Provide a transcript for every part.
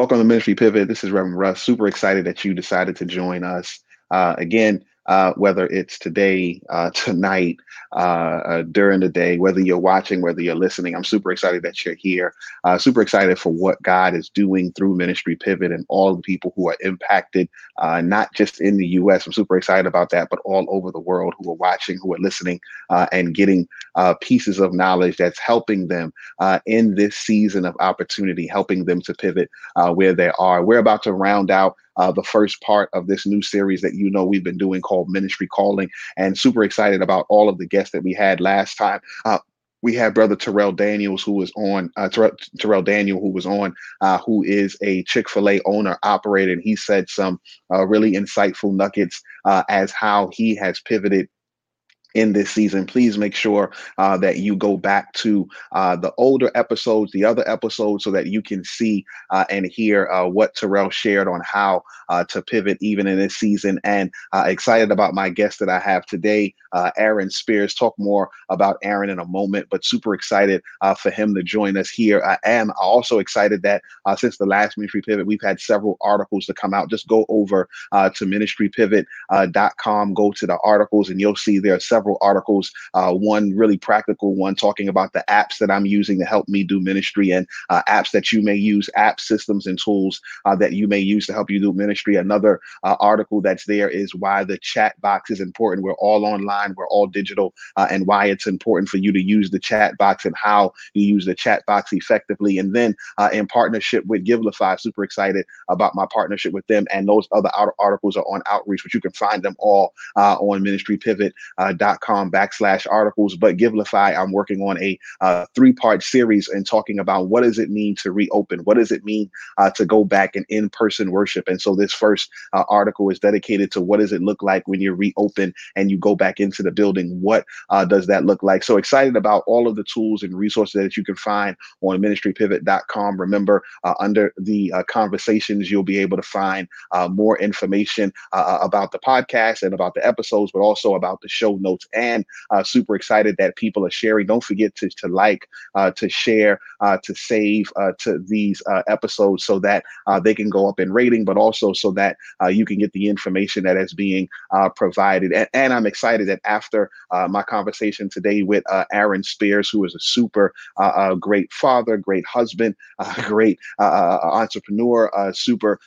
Welcome to Ministry Pivot. This is Reverend Russ. Super excited that you decided to join us. Uh, again, uh, whether it's today, uh, tonight, uh, uh, during the day, whether you're watching, whether you're listening. I'm super excited that you're here. Uh, super excited for what God is doing through Ministry Pivot and all the people who are impacted, not just in the U.S. I'm super excited about that, but all over the world who are watching, who are listening, and getting pieces of knowledge that's helping them in this season of opportunity, helping them to pivot where they are. We're about to round out uh, the first part of this new series that you know we've been doing called Ministry Calling, and super excited about all of the guests that we had last time. Uh, we had brother Terrell Daniels, who was on uh, Terrell, Terrell Daniel, who was on, uh, who is a Chick Fil A owner operator, and he said some uh, really insightful nuggets uh, as how he has pivoted in this season, please make sure uh, that you go back to uh, the older episodes, the other episodes, so that you can see uh, and hear uh, what Terrell shared on how uh, to pivot even in this season. And uh, excited about my guest that I have today, Aaron Spears. Talk more about Aaron in a moment, but super excited for him to join us here. I am also excited that since the last Ministry Pivot, we've had several articles to come out. Just go over to ministrypivot.com, go to the articles, and you'll see there are several several articles. Uh, one really practical one talking about the apps that I'm using to help me do ministry and uh, apps that you may use, app systems and tools uh, that you may use to help you do ministry. Another uh, article that's there is why the chat box is important. We're all online, we're all digital, uh, and why it's important for you to use the chat box and how you use the chat box effectively. And then uh, in partnership with Givelify, super excited about my partnership with them. And those other articles are on Outreach, but you can find them all on ministrypivot.com com backslash articles. But Givelify, I'm working on a uh, three part series and talking about what does it mean to reopen? What does it mean uh, to go back and in person worship? And so this first uh, article is dedicated to what does it look like when you reopen and you go back into the building? What uh, does that look like? So excited about all of the tools and resources that you can find on ministrypivot.com. Remember, uh, under the uh, conversations, you'll be able to find more information about the podcast and about the episodes, but also about the show notes and uh, super excited that people are sharing. Don't forget to, to like, uh, to share, uh, to save uh, to these uh, episodes so that uh, they can go up in rating, but also so that you can get the information that is being provided. And, and, I'm excited that after my conversation today with Aaron Spears, who is a super great father, great husband, great entrepreneur, super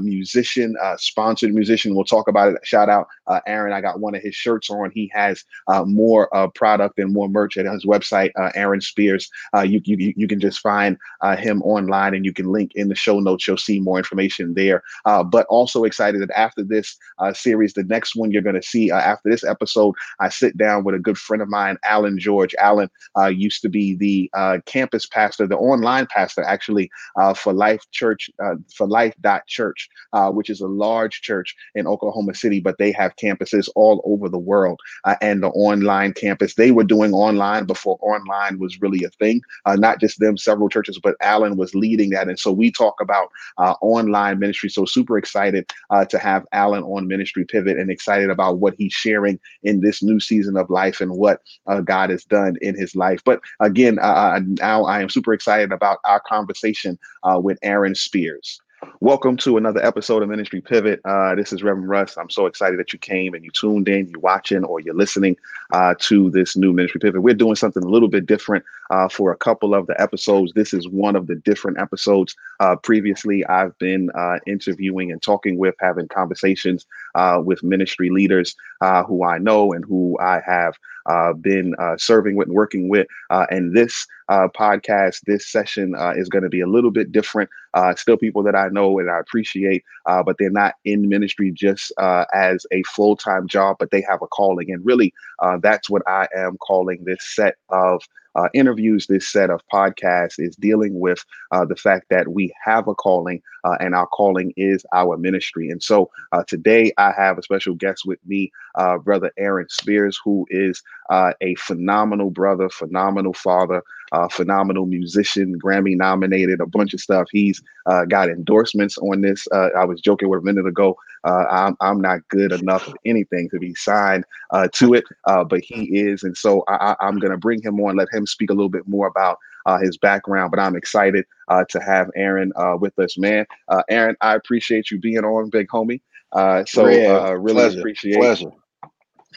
musician, sponsored musician. We'll talk about it. Shout out Aaron. I got one of his shirts on. He has uh, more uh, product and more merch at his website, uh, Aaron Spears. Uh, you, you you can just find uh, him online, and you can link in the show notes. You'll see more information there. Uh, but also excited that after this series, the next one you're going to see after this episode, I sit down with a good friend of mine, Alan George. Alan used to be the campus pastor, the online pastor actually for Life Church, for Life Church, which is a large church in Oklahoma City, but they have campuses all over the world uh, and the online campus. They were doing online before online was really a thing. Uh, not just them, several churches, but Alan was leading that. And so we talk about uh, online ministry. So super excited uh, to have Alan on Ministry Pivot and excited about what he's sharing in this new season of life and what uh, God has done in his life. But again, uh, now I am super excited about our conversation with Aaron Spears. Welcome to another episode of Ministry Pivot. Uh, this is Reverend Russ. I'm so excited that you came and you tuned in, you're watching, or you're listening uh, to this new Ministry Pivot. We're doing something a little bit different uh, for a couple of the episodes. This is one of the different episodes. Uh, previously, I've been uh, interviewing and talking with, having conversations uh, with ministry leaders who I know and who I have been serving with and working with. and this podcast, this session is going to be a little bit different. still people that I know and I appreciate, uh, but they're not in ministry just uh, as a full time job, but they have a calling. And really, uh, that's what I am calling this set of uh, interviews, this set of podcasts is dealing with uh, the fact that we have a calling uh, and our calling is our ministry. And so uh, today I have a special guest with me, uh, Brother Aaron Spears, who is uh, a phenomenal brother, phenomenal father, uh, phenomenal musician, Grammy nominated, a bunch of stuff. He's uh, got endorsements on this. Uh, I was joking with a minute ago. Uh, I'm I'm not good enough at anything to be signed uh, to it, but he is, and so I, I'm going to bring him on, let him speak a little bit more about his background. But I'm excited to have Aaron with us, man. Aaron, I appreciate you being on, big homie. so really pleasure, appreciate pleasure.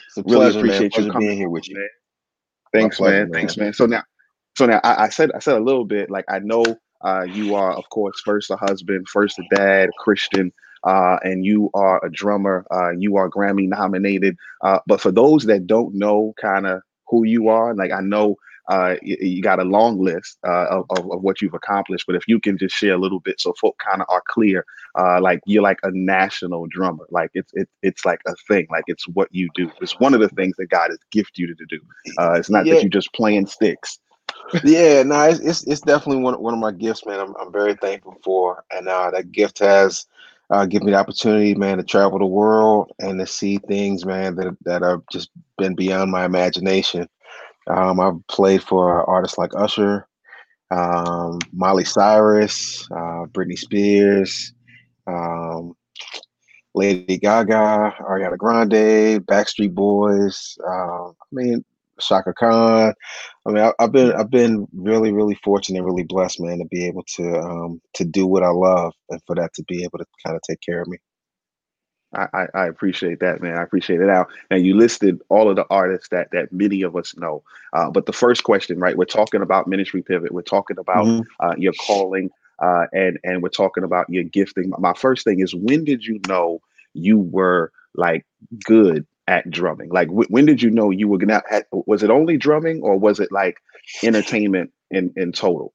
It's a really pleasure, appreciate man. you Pleasure coming being here with you. man. Thanks, pleasure, man. man. Thanks, man. So now, so now, I, I said, I said a little bit. Like I know uh, you are, of course, first a husband, first a dad, Christian, uh, and you are a drummer. Uh, you are Grammy nominated. Uh, but for those that don't know, kind of who you are, like I know uh, you, you got a long list uh, of, of, of what you've accomplished. But if you can just share a little bit, so folk kind of are clear, uh, like you're like a national drummer. Like it's it, it's like a thing. Like it's what you do. It's one of the things that God has gifted you to do. Uh, it's not Yeah, that you're just playing sticks. Yeah, no, it's, it's it's definitely one one of my gifts, man. I'm I'm very thankful for, and uh, that gift has uh, given me the opportunity, man, to travel the world and to see things, man, that that have just been beyond my imagination. Um, I've played for artists like Usher, um, Miley Cyrus, uh, Britney Spears, um, Lady Gaga, Ariana Grande, Backstreet Boys. Uh, I mean, Chaka Khan. I mean, I, I've been I've been really really fortunate, really blessed, man, to be able to um, to do what I love, and for that to be able to kind of take care of me. I, I, appreciate that, man. I appreciate it. Now, now you listed all of the artists that that many of us know. Uh, but the first question, right? We're talking about ministry pivot. We're talking about hmm uh, your calling, uh, and and we're talking about your gifting. My first thing is, when did you know you were like good at drumming? Like, wh- when did you know you were gonna? Had, was it only drumming, or was it like entertainment in in total?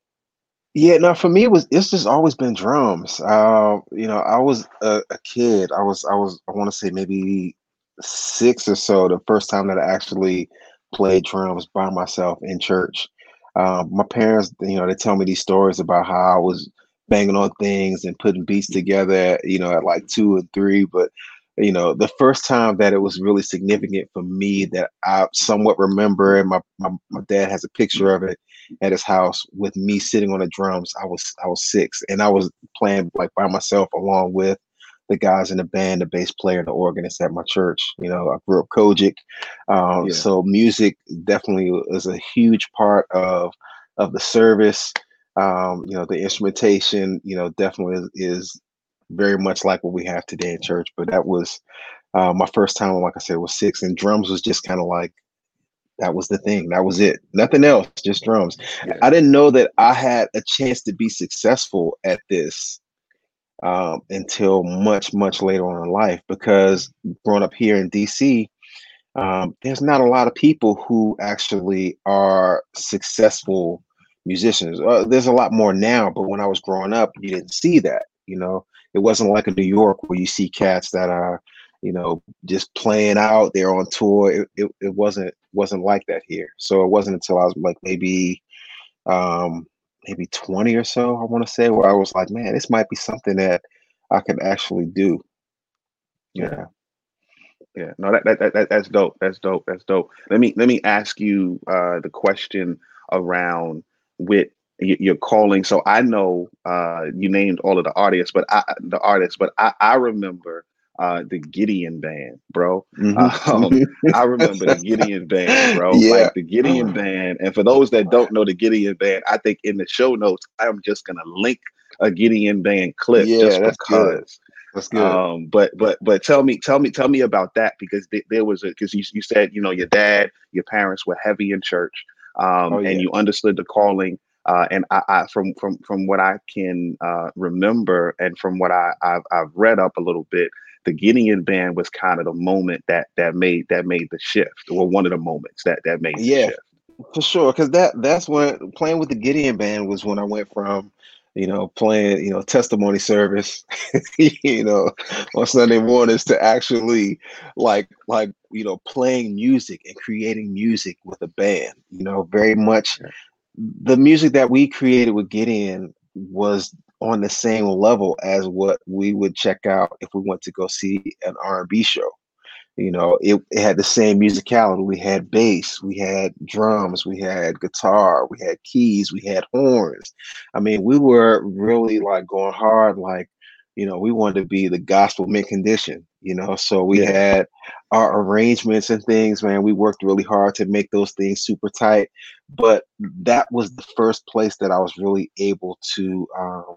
Yeah, no, for me it was it's just always been drums. Uh, you know, I was a, a kid. I was I was I want to say maybe six or so the first time that I actually played drums by myself in church. Um, my parents, you know, they tell me these stories about how I was banging on things and putting beats together, you know, at like two and three. But you know, the first time that it was really significant for me that I somewhat remember, and my my, my dad has a picture of it at his house with me sitting on the drums. I was I was six, and I was playing like by myself along with the guys in the band, the bass player, the organist at my church. You know, I grew up COGIC, um, Yeah, so music definitely is a huge part of of the service. Um, you know, the instrumentation, you know, definitely is, is very much like what we have today in church. But that was uh, my first time, like I said, was six, and drums was just kind of like that was the thing. That was it. Nothing else, just drums. yeah, I didn't know that I had a chance to be successful at this um, until much, much later on in life because growing up here in DC, um, there's not a lot of people who actually are successful musicians. Uh, there's a lot more now, but when I was growing up, you didn't see that. You know, it wasn't like in New York where you see cats that are, you know, just playing out. They're on tour. It, it, it wasn't wasn't like that here. So it wasn't until I was like maybe um, maybe 20 or so, I want to say, where I was like, man, this might be something that I could actually do. yeah. Yeah. No, that, that, that that- that's dope. That's dope. That's dope. Let me let me ask you uh, the question around with your calling. So I know uh, you named all of the artists, but I the artists, but I I remember uh, the Gideon Band, bro. hmm Um, I remember the Gideon Band, bro. yeah. Like the Gideon Band. And for those that don't know the Gideon Band, I think in the show notes I'm just gonna link a Gideon Band clip Yeah, just that's good. because. That's good. Um, but but but tell me tell me tell me about that because th- there was a because you you said you know your dad your parents were heavy in church um, Oh and you understood the calling uh, and I, I from from from what I can uh, remember and from what I I've, I've read up a little bit the Gideon band was kind of the moment that that made that made the shift or one of the moments that that made the Yeah, shift for sure. Because that that's when playing with the Gideon band was when I went from, you know, playing, you know, testimony service, you know, on Sunday mornings to actually like like, you know, playing music and creating music with a band. You know, very much the music that we created with Gideon was on the same level as what we would check out if we went to go see an R&B show. You know, it, it had the same musicality. We had bass, we had drums, we had guitar, we had keys, we had horns. I mean, we were really like going hard, like, you know, we wanted to be the gospel Mint Condition, you know. So we yeah. had our arrangements and things, man. We worked really hard to make those things super tight. But that was the first place that I was really able to um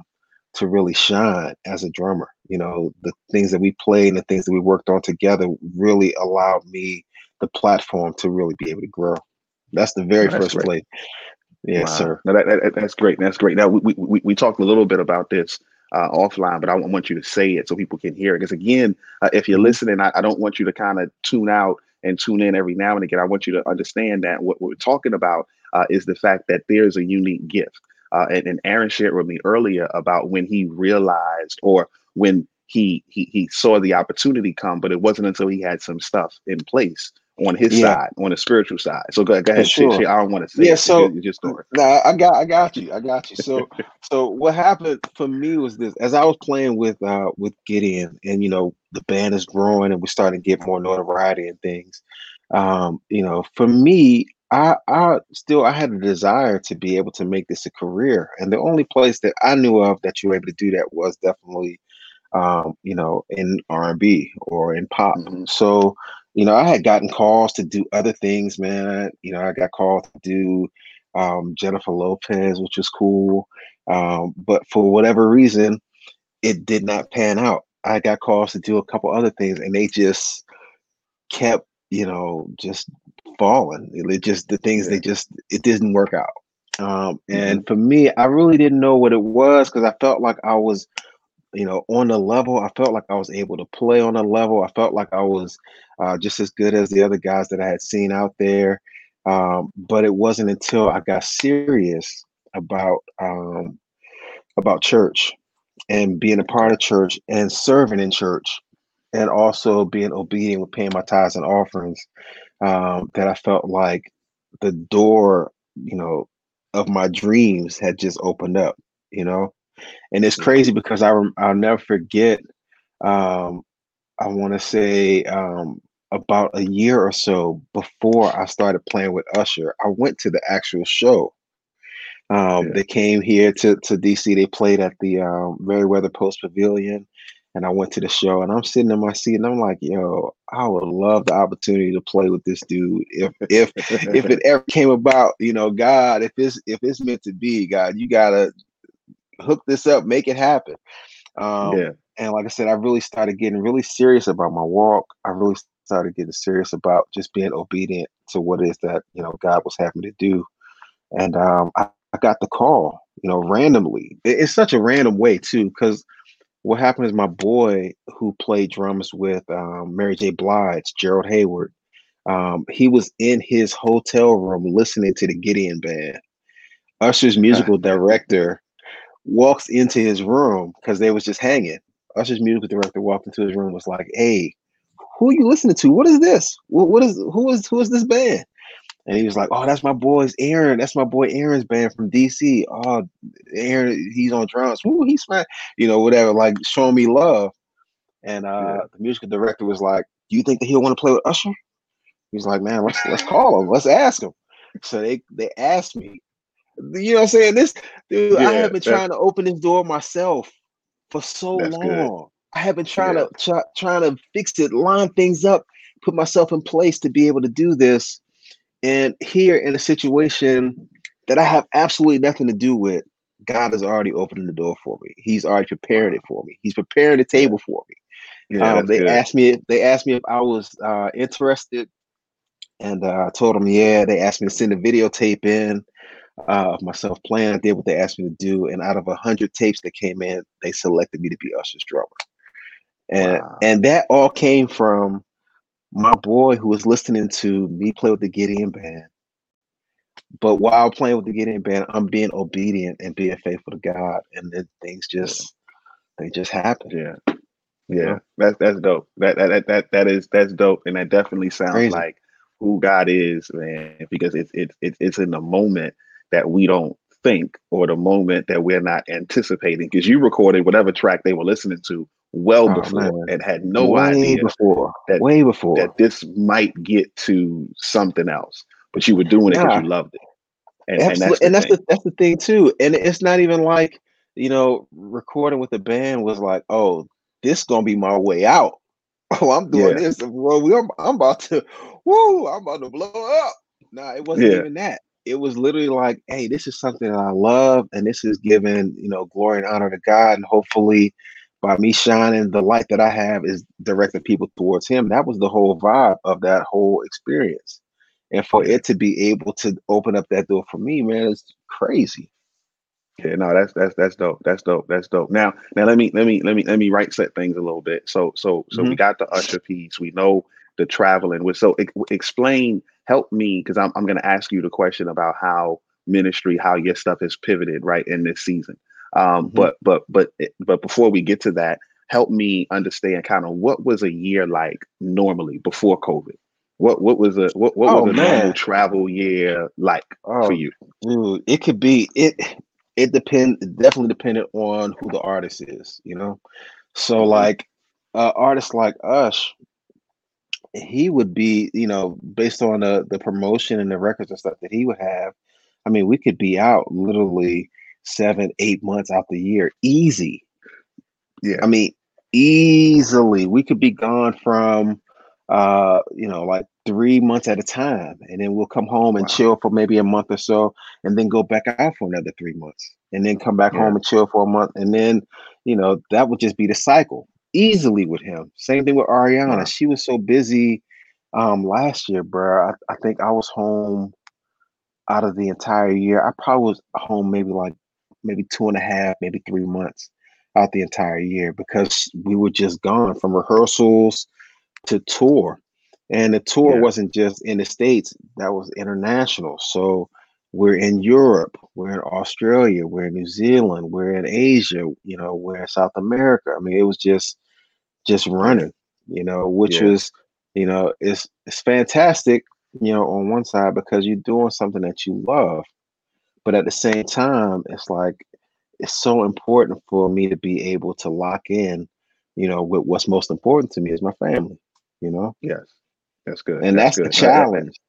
to really shine as a drummer. You know, the things that we played and the things that we worked on together really allowed me the platform to really be able to grow. That's the very that's first great. place. Yes, wow. sir. No, that, that, that's great. That's great. Now we, we we talked a little bit about this uh, offline, but I want you to say it so people can hear it. Because again, uh, if you're listening, I, I don't want you to kind of tune out and tune in every now and again. I want you to understand that what we're talking about uh, is the fact that there's a unique gift. Uh, and, and Aaron shared with me earlier about when he realized or when he, he he saw the opportunity come, but it wasn't until he had some stuff in place on his yeah. side, on the spiritual side. So go, go ahead, sure. I don't want to say yeah. So just story. Nah, I got I got you. I got you. So so what happened for me was this: as I was playing with uh with Gideon, and you know the band is growing, and we're starting to get more notoriety and things. Um, you know, for me, I I still I had a desire to be able to make this a career, and the only place that I knew of that you were able to do that was definitely, um, you know, in R and B or in pop. Mm-hmm. So, you know, I had gotten calls to do other things, man. You know, I got called to do um, Jennifer Lopez, which was cool, um, but for whatever reason, it did not pan out. I got calls to do a couple other things, and they just kept, you know, just falling. It just the things they just it didn't work out. Um, and mm-hmm. for me, I really didn't know what it was because I felt like I was, you know, on the level. I felt like I was able to play on a level. I felt like I was uh, just as good as the other guys that I had seen out there. Um, but it wasn't until I got serious about um, about church and being a part of church and serving in church and also being obedient with paying my tithes and offerings um, that I felt like the door, you know, of my dreams had just opened up, you know, and it's crazy because I I'll never forget. Um, I want to say um, about a year or so before I started playing with Usher, I went to the actual show. Um, yeah. They came here to to DC. They played at the um, Merriweather Post Pavilion, and I went to the show and I'm sitting in my seat and I'm like, yo, I would love the opportunity to play with this dude. If if if it ever came about, you know, God, if it's if it's meant to be, God, you gotta hook this up, make it happen. Um, yeah. and like I said, I really started getting really serious about my walk. I really started getting serious about just being obedient to what it is that, you know, God was having me to do. And um, I, I got the call, you know, randomly. It, it's such a random way too, because what happened is my boy who played drums with um, Mary J. Blige, Gerald Heyward, um, he was in his hotel room listening to the Gideon band. Usher's musical director walks into his room because they was just hanging. Usher's musical director walked into his room was like, "Hey, who are you listening to? What is this? what, what is who is who is this band?" And he was like, "Oh, that's my boy's Aaron. That's my boy Aaron's band from DC. Oh, Aaron, he's on drums. Ooh, he's smack. You know, whatever. Like showing me love." And uh, yeah. the musical director was like, "Do you think that he'll want to play with Usher?" He's like, "Man, let's let's call him. Let's ask him." So they they asked me. You know what I'm saying? This dude, yeah, I have been trying to open this door myself for so long. Good. I have been trying yeah. to try, trying to fix it, line things up, put myself in place to be able to do this and here in a situation that I have absolutely nothing to do with, God has already opened the door for me. He's already prepared it for me. He's preparing the table for me. Yeah, um, they good. asked me. They asked me if I was uh, interested, and uh, I told them, yeah. They asked me to send a videotape in uh, of myself playing. I did what they asked me to do, and out of a hundred tapes that came in, they selected me to be Usher's drummer. And wow. and that all came from my boy who was listening to me play with the Gideon band. But while playing with the Gideon band, I'm being obedient and being faithful to God, and then things just they just happen. Yeah, yeah, that's that's dope. That that that that is that's dope, and that definitely sounds Crazy. like who God is, man. Because it's it's it's it's in the moment that we don't think, or the moment that we're not anticipating. Because you recorded whatever track they were listening to well oh, before man. and had no way idea before that way before that this might get to something else. But you were doing it because yeah. you loved it. And, and that's, the, and that's the that's the thing too. And it's not even like, you know, recording with the band was like, oh, this gonna be my way out. Oh, I'm doing yeah. this. Well, we, I'm, I'm about to, woo, I'm about to blow up. Nah, it wasn't yeah. even that. It was literally like, hey, this is something that I love, and this is giving, you know, glory and honor to God, and hopefully, by me shining the light that I have is directing people towards Him. That was the whole vibe of that whole experience, and for it to be able to open up that door for me, man, it's crazy. Yeah, no, that's that's that's dope. That's dope. That's dope. Now, now let me let me let me let me right set things a little bit. So so so mm-hmm. we got the Usher piece. We know the traveling. With so explain, help me because I'm I'm going to ask you the question about how ministry, how your stuff has pivoted right in this season. Um, mm-hmm. But but but but before we get to that, help me understand kind of what was a year like normally before COVID. What what was a what what was oh, a man. normal travel year like oh, for you? Dude, it could be it it depend definitely depended on who the artist is, you know. So mm-hmm. like uh artists like us, he would be, you know, based on the the promotion and the records and stuff that he would have. I mean, we could be out literally seven, eight months out the year, easy. Yeah, I mean, easily. We could be gone from, uh, you know, like three months at a time, and then we'll come home and wow. chill for maybe a month or so, and then go back out for another three months, and then come back yeah. home and chill for a month, and then you know that would just be the cycle easily with him. Same thing with Ariana. Wow. She was so busy um last year, bro. I, I think I was home out of the entire year. I probably was home maybe like maybe two and a half, maybe three months out the entire year because we were just gone from rehearsals to tour. And the tour yeah. wasn't just in the States, that was international. So we're in Europe, we're in Australia, we're in New Zealand, we're in Asia, you know, we're in South America. I mean, it was just just running, you know, which yeah. was, you know, it's it's fantastic, you know, on one side because you're doing something that you love. But at the same time, it's like it's so important for me to be able to lock in, you know, with what's most important to me is my family, you know? Yes. That's good. And that's, that's good. the challenge.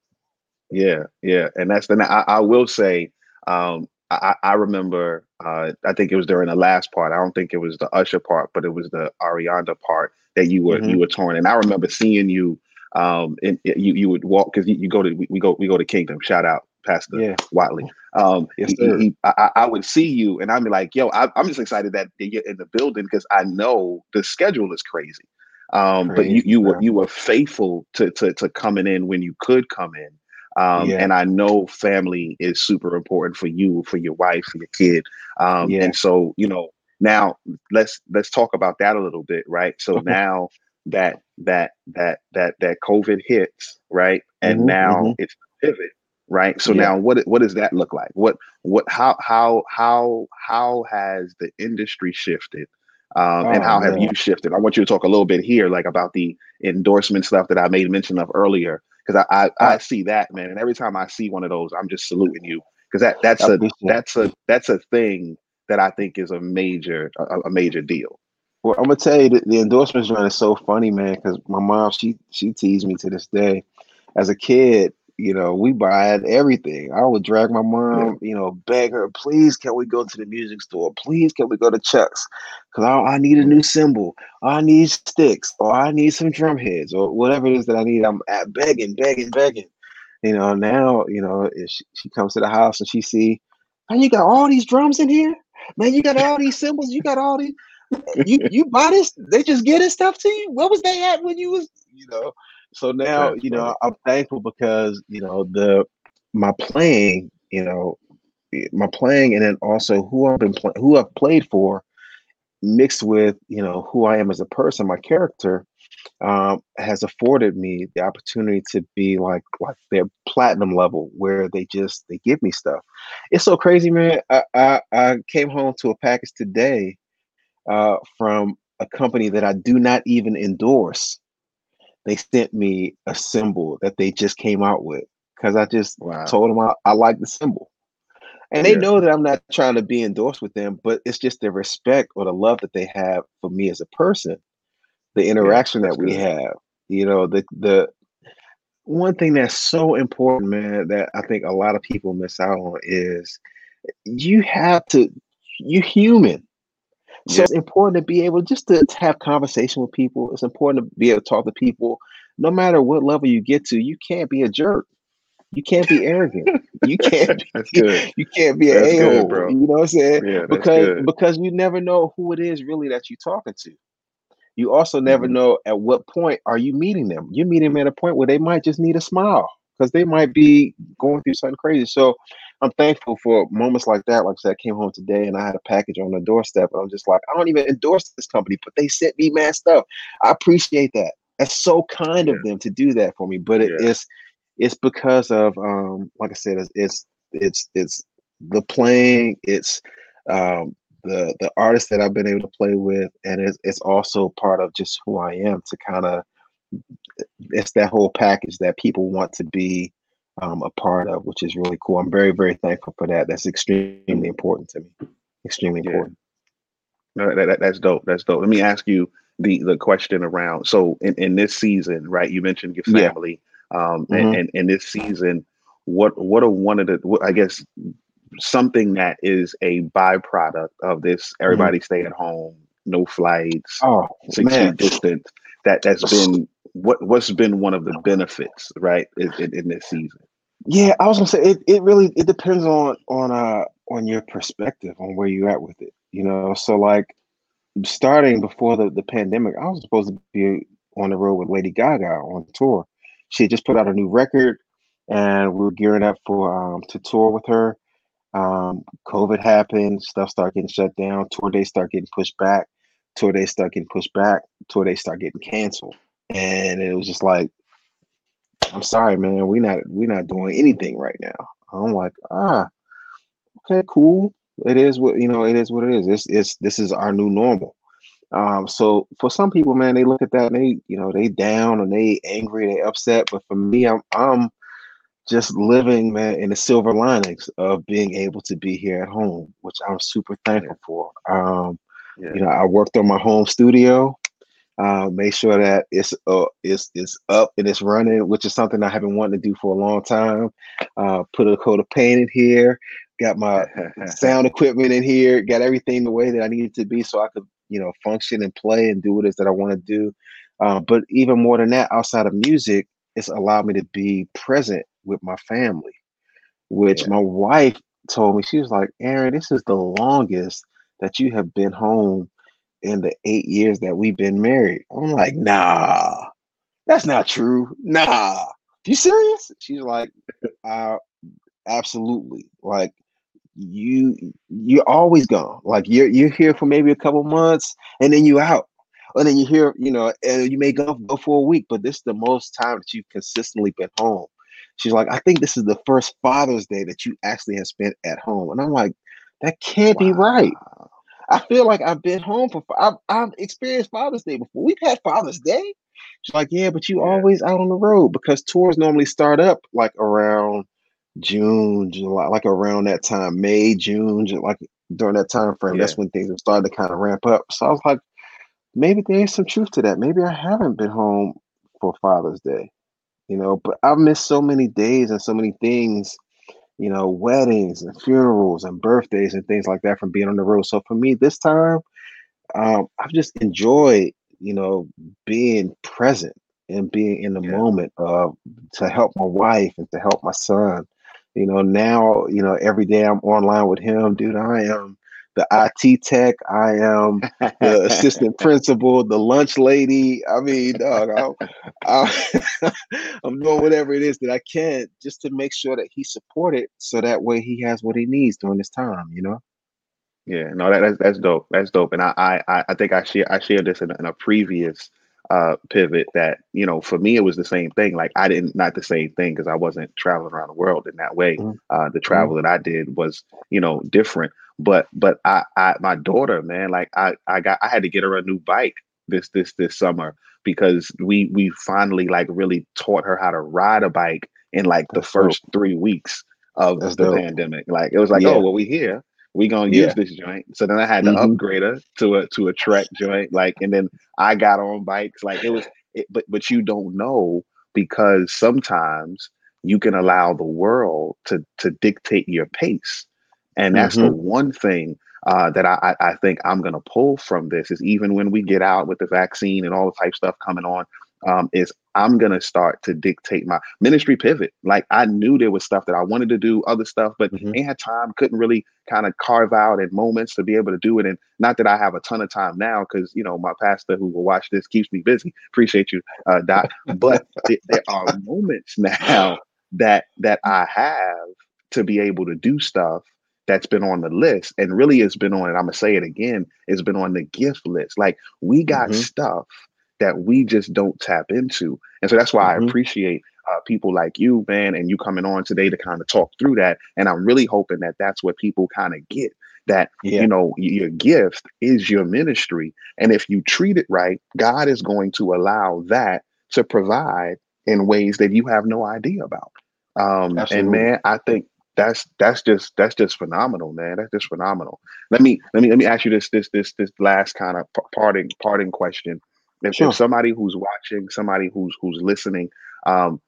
Yeah, yeah, and that's the. I, I will say, um, I, I remember. Uh, I think it was during the last part. I don't think it was the Usher part, but it was the Ariana part that you were mm-hmm. you were torn. And I remember seeing you. Um, and you you would walk because you, you, go to we, we, go we go to Kingdom. Shout out Pastor yeah. Watley. Um, yes, he, he, I, I, would see you, and I'd be like, "Yo, I, am just excited that you're in the building because I know the schedule is crazy." Um, crazy, but you you were you were faithful to to to coming in when you could come in. Um, yeah. And I know family is super important for you, for your wife, for your kid. Um, yeah. And so, you know, now let's let's talk about that a little bit, right? So now that that that that that COVID hits, right, and mm-hmm, now mm-hmm. it's pivot, right? So yeah. now what what does that look like? What what how how how how has the industry shifted? Um, oh, and how have you shifted? I want you to talk a little bit here, like about the endorsement stuff that I made mention of earlier, because I, I, I see that man, and every time I see one of those, I'm just saluting you because that that's a that's a that's a thing that I think is a major a, a major deal. Well, I'm gonna tell you the, the endorsements run is so funny, man. Because my mom, she she teased me to this day. As a kid, you know, we buy everything. I would drag my mom, you know, beg her, please, can we go to the music store? Please, can we go to Chuck's? Because I, I, need a new cymbal. I need sticks, or I need some drum heads, or whatever it is that I need. I'm at begging, begging, begging. You know, now, you know, if she, she comes to the house and she see, man, you got all these drums in here? Man, you got all these cymbals, you got all these. You you buy this? They just getting stuff to you? What was they at when you was, you know? So now, you know. I'm thankful because you know the my playing, you know, my playing, and then also who I've been playing, who I've played for, mixed with you know who I am as a person, my character, um, has afforded me the opportunity to be like like their platinum level, where they just they give me stuff. It's so crazy, man. I I, I came home to a package today uh, from a company that I do not even endorse they sent me a cymbal that they just came out with because I just wow. told them I, I like the cymbal. and they know that I'm not trying to be endorsed with them, but it's just the respect or the love that they have for me as a person, the interaction yeah, that we good. have. You know, the the one thing that's so important, man, that I think a lot of people miss out on is you have to you're human. So yeah. it's important to be able just to, to have conversation with people. It's important to be able to talk to people. No matter what level you get to, you can't be a jerk. You can't be arrogant. You can't. That's good. You can't be an a hole. Bro. You know what I'm saying? Yeah, because good. because you never know who it is really that you're talking to. You also never mm-hmm. know at what point are you meeting them. You meet them at a point where they might just need a smile because they might be going through something crazy. So I'm thankful for moments like that. Like I said, I came home today and I had a package on the doorstep. And I'm just like, I don't even endorse this company, but they sent me mad stuff. I appreciate that. That's so kind yeah. of them to do that for me. But it, yeah. it's it's because of um, like I said, it's it's it's, it's the playing, it's um, the the artists that I've been able to play with, and it's it's also part of just who I am to kind of it's that whole package that people want to be um, a part of, which is really cool. I'm very very thankful for that. That's extremely important to me. Extremely yeah. important. No, that, that, that's dope. That's dope. Let me ask you the the question around. So in, in this season, right? You mentioned your family. Yeah um, mm-hmm. and, and, and this season, what what are one of the I guess something that is a byproduct of this mm-hmm. everybody mm-hmm. stay at home, no flights, oh, six feet distance. That that's been what what's been one of the benefits, right, in, in, in this season. Yeah, I was gonna say it, it really it depends on on uh on your perspective on where you're at with it. You know, so like starting before the, the pandemic, I was supposed to be on the road with Lady Gaga on tour she just put out a new record, and we are gearing up for um, to tour with her. Um, COVID happened, stuff started getting shut down, tour days start getting pushed back, tour days start getting pushed back, tour days start getting canceled, and it was just like, I'm sorry, man, we not we not doing anything right now. I'm like, ah, okay, cool. It is what you know. It is what it is. This is this is our new normal. Um, so for some people, man, they look at that and they, you know, they down and they angry, they upset. But for me, I'm I'm just living, man, in the silver linings of being able to be here at home, which I'm super thankful for. Um, yeah. You know, I worked on my home studio, uh, make sure that it's uh, it's it's up and it's running, which is something I have been wanting to do for a long time. Uh, put a coat of paint in here, got my sound equipment in here, got everything the way that I needed to be, so I could you know function and play and do what it is that I want to do. Uh, but even more than that, outside of music, it's allowed me to be present with my family, which yeah. my wife told me she was like, "Aaron, this is the longest that you have been home in the eight years that we've been married." I'm like, "Nah, that's not true. Nah, you serious?" She's like, uh, "Absolutely. Like you you're always gone. Like you're you're here for maybe a couple months and then you out. And then you hear, you know, and you may go, go for a week, but this is the most time that you've consistently been home. She's like, I think this is the first Father's Day that you actually have spent at home. And I'm like, that can't wow. be right. I feel like I've been home for I've, I've experienced Father's Day before. We've had Father's Day. She's like, yeah, but you always out on the road because tours normally start up like around June, July, like around that time, May, June, like during that time frame, yeah. that's when things have started to kind of ramp up. So I was like, maybe there is some truth to that. Maybe I haven't been home for Father's Day, you know, but I've missed so many days and so many things, you know, weddings and funerals and birthdays and things like that from being on the road. So for me, this time, um, I've just enjoyed, you know, being present and being in the yeah. moment uh, to help my wife and to help my son you know, now, you know, every day I'm online with him, dude. I am the IT tech. I am the assistant principal, the lunch lady. I mean, dog, I'm, I'm, doing whatever it is that I can just to make sure that he's supported, so that way he has what he needs during this time. You know. Yeah, no, that, that's that's dope. That's dope, and I I I think I share I shared this in, in a previous uh, pivot that you know for me it was the same thing like i didn't not the same thing because i wasn't traveling around the world in that way mm-hmm. uh, the travel mm-hmm. that i did was you know different but but I, I my daughter man like i i got i had to get her a new bike this this this summer because we we finally like really taught her how to ride a bike in like the first three weeks of That's the dope. pandemic. Like it was like, Yeah. oh well, we here. We gonna Yeah. use this joint. So then I had to Mhm. upgrade her to a to a Trek joint. Like, and then I got on bikes. Like it was, it, but but you don't know because sometimes you can allow the world to to dictate your pace, and that's the one thing uh, that I, I I think I'm gonna pull from this is even when we get out with the vaccine and all the type stuff coming on, um, is I'm gonna start to dictate my ministry pivot. Like I knew there was stuff that I wanted to do, other stuff, but Mhm. ain't had time, couldn't really kind of carve out at moments to be able to do it. And not that I have a ton of time now, because you know my pastor who will watch this keeps me busy. Appreciate you, uh, Doc. But th- there are moments now that that I have to be able to do stuff that's been on the list and really it's been on and i'm gonna say it again it's been on the gift list like we got Mhm. stuff that we just don't tap into. And so that's why Mhm. i appreciate uh, people like you man and you coming on today to kind of talk through that. And i'm really hoping that that's what people kind of get that Yeah. you know your gift is your ministry. And if you treat it right god is going to allow that to provide in ways that you have no idea about. Um and man i think that's that's just that's just phenomenal man. That's just phenomenal. Let me let me let me ask you this this this this last kind of parting parting question if, Sure. if somebody who's watching somebody who's who's listening um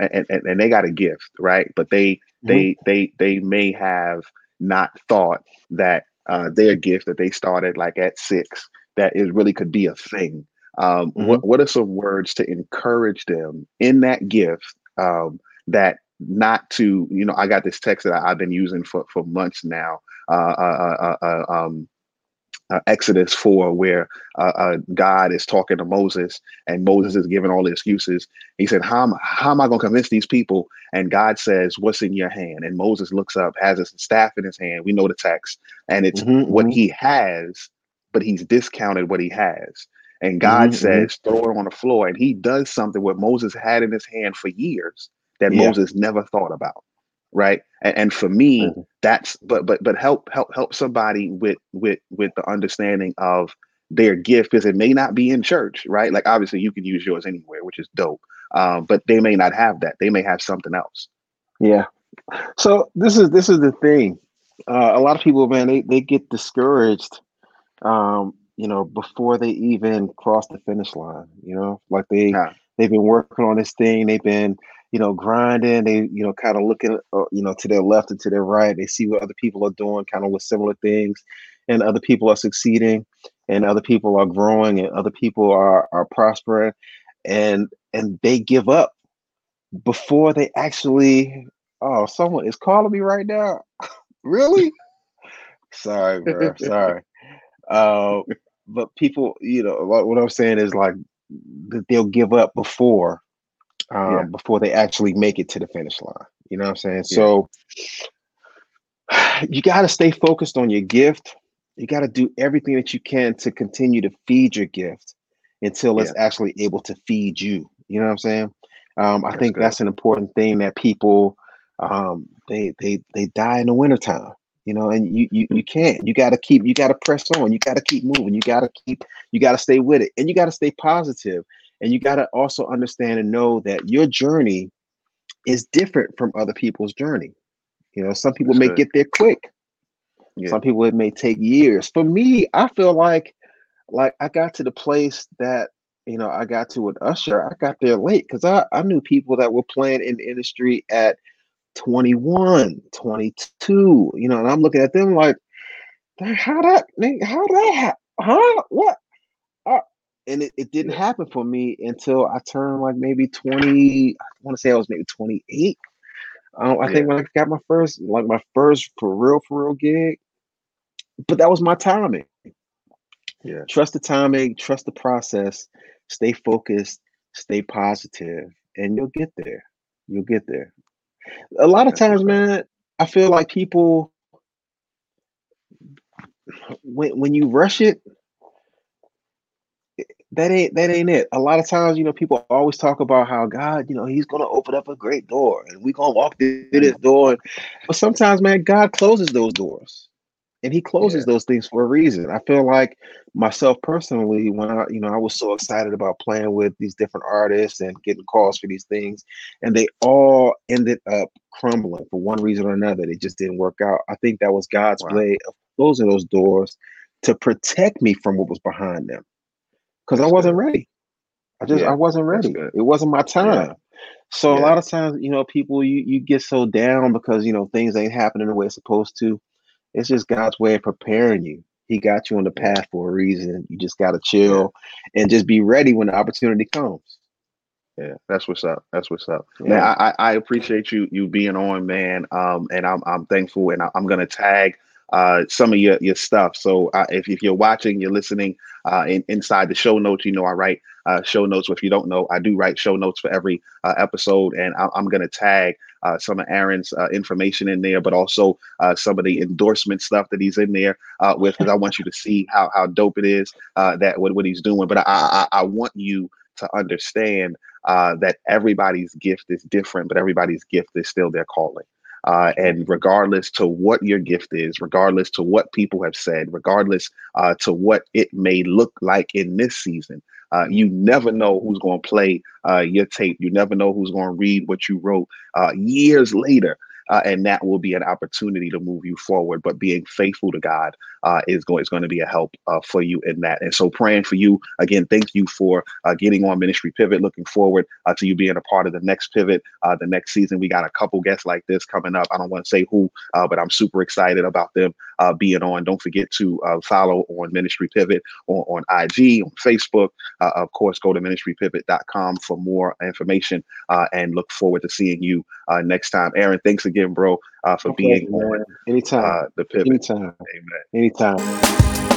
and, and, and they got a gift right but they Mhm. they they they may have not thought that uh their gift that they started like at six that it really could be a thing um what what are some words to encourage them in that gift um that not to you know i got this text that I, have been using for for months now uh, uh, uh, uh um uh, Exodus 4, where uh, uh, God is talking to Moses, and Moses is giving all the excuses. He said, "How am, how am I going to convince these people?" And God says, "What's in your hand?" And Moses looks up, has his staff in his hand. We know the text, and it's Mhm, what mhm. he has, but he's discounted what he has. And God Mhm, mhm. says, "Throw it on the floor," and he does something what Moses had in his hand for years that Yeah. Moses never thought about. Right, and, and for me, Mhm. that's but but but help help help somebody with with with the understanding of their gift because it may not be in church right like obviously you can use yours anywhere which is dope um, but they may not have that they may have something else Yeah. So this is this is the thing. Uh, a lot of people, man, they they get discouraged. Um, you know, before they even cross the finish line. You know, like they Huh. they've been working on this thing. They've been you know grinding. They you know kind of looking uh, you know to their left and to their right. They see what other people are doing, kind of with similar things, and other people are succeeding, and other people are growing, and other people are are prospering, and and they give up before they actually oh someone is calling me right now really sorry bro sorry uh but people you know what, what i'm saying is like that they'll give up before um Yeah. before they actually make it to the finish line you know what i'm saying Yeah. so you got to stay focused on your gift you got to do everything that you can to continue to feed your gift until it's Yeah. actually able to feed you you know what i'm saying um, I That's think good. that's an important thing that people um, they they they die in the wintertime, you know, and you you you can't. You got to keep. You got to press on. You got to keep moving. You got to keep. You got to stay with it, and you got to stay positive, and you got to also understand and know that your journey is different from other people's journey. You know, some people That's may good. get there quick. Yeah. Some people it may take years. For me, I feel like like I got to the place that you know I got to with Usher. I got there late because I I knew people that were playing in the industry at 21, 22. You know, and I'm looking at them like, how that how that huh what Uh, and it, it didn't happen for me until I turned like maybe 20. I want to say I was maybe 28. Um, I Yeah. think when I got my first, like my first for real, for real gig. But that was my timing. Yeah. Trust the timing, trust the process, stay focused, stay positive, and you'll get there. You'll get there. A lot of times, man, I feel like people when when you rush it, that ain't that ain't it. A lot of times, you know, people always talk about how God, you know, He's gonna open up a great door and we're gonna walk through mm. this door. But sometimes, man, God closes those doors. and he closes yeah. those things for a reason. I feel like myself personally, when I, you know, I was so excited about playing with these different artists and getting calls for these things, and they all ended up crumbling for one reason or another. They just didn't work out. I think that was God's wow. way of closing those doors to protect me from what was behind them, because I wasn't good. ready. I just yeah, I wasn't ready. It wasn't my time. Yeah. So yeah. a lot of times, you know, people you you get so down because you know things ain't happening the way it's supposed to. It's just God's way of preparing you. He got you on the path for a reason. You just got to chill and just be ready when the opportunity comes. Yeah, that's what's up. That's what's up. Yeah. Man, I, I appreciate you you being on, man. Um, and I'm I'm thankful, and I, am gonna tag uh some of your your stuff. So uh, if if you're watching, you're listening, uh, in, inside the show notes, you know I write uh, show notes. If you don't know, I do write show notes for every uh, episode, and I, am gonna tag uh, some of Aaron's uh, information in there, but also uh, some of the endorsement stuff that he's in there uh, with, because I want you to see how how dope it is uh, that what, what he's doing. But I, I, I want you to understand uh, that everybody's gift is different, but everybody's gift is still their calling. Uh, and regardless to what your gift is, regardless to what people have said, regardless uh, to what it may look like in this season, uh, you never know who's going to play uh, your tape. You never know who's going to read what you wrote uh, years later uh, and that will be an opportunity to move you forward. But being faithful to God uh, is going is going to be a help uh, for you in that. And so, praying for you again. Thank you for uh, getting on Ministry Pivot. Looking forward uh, to you being a part of the next pivot, uh, the next season. We got a couple guests like this coming up. I don't want to say who, but I'm super excited about them Uh, being on. Don't forget to uh, follow on Ministry Pivot on, on IG, on Facebook. Uh, of course, go to ministrypivot.com for more information and look forward to seeing you next time. Aaron, thanks again bro, uh, for okay, being man. on anytime. Uh, the pivot. Anytime. Amen. Anytime.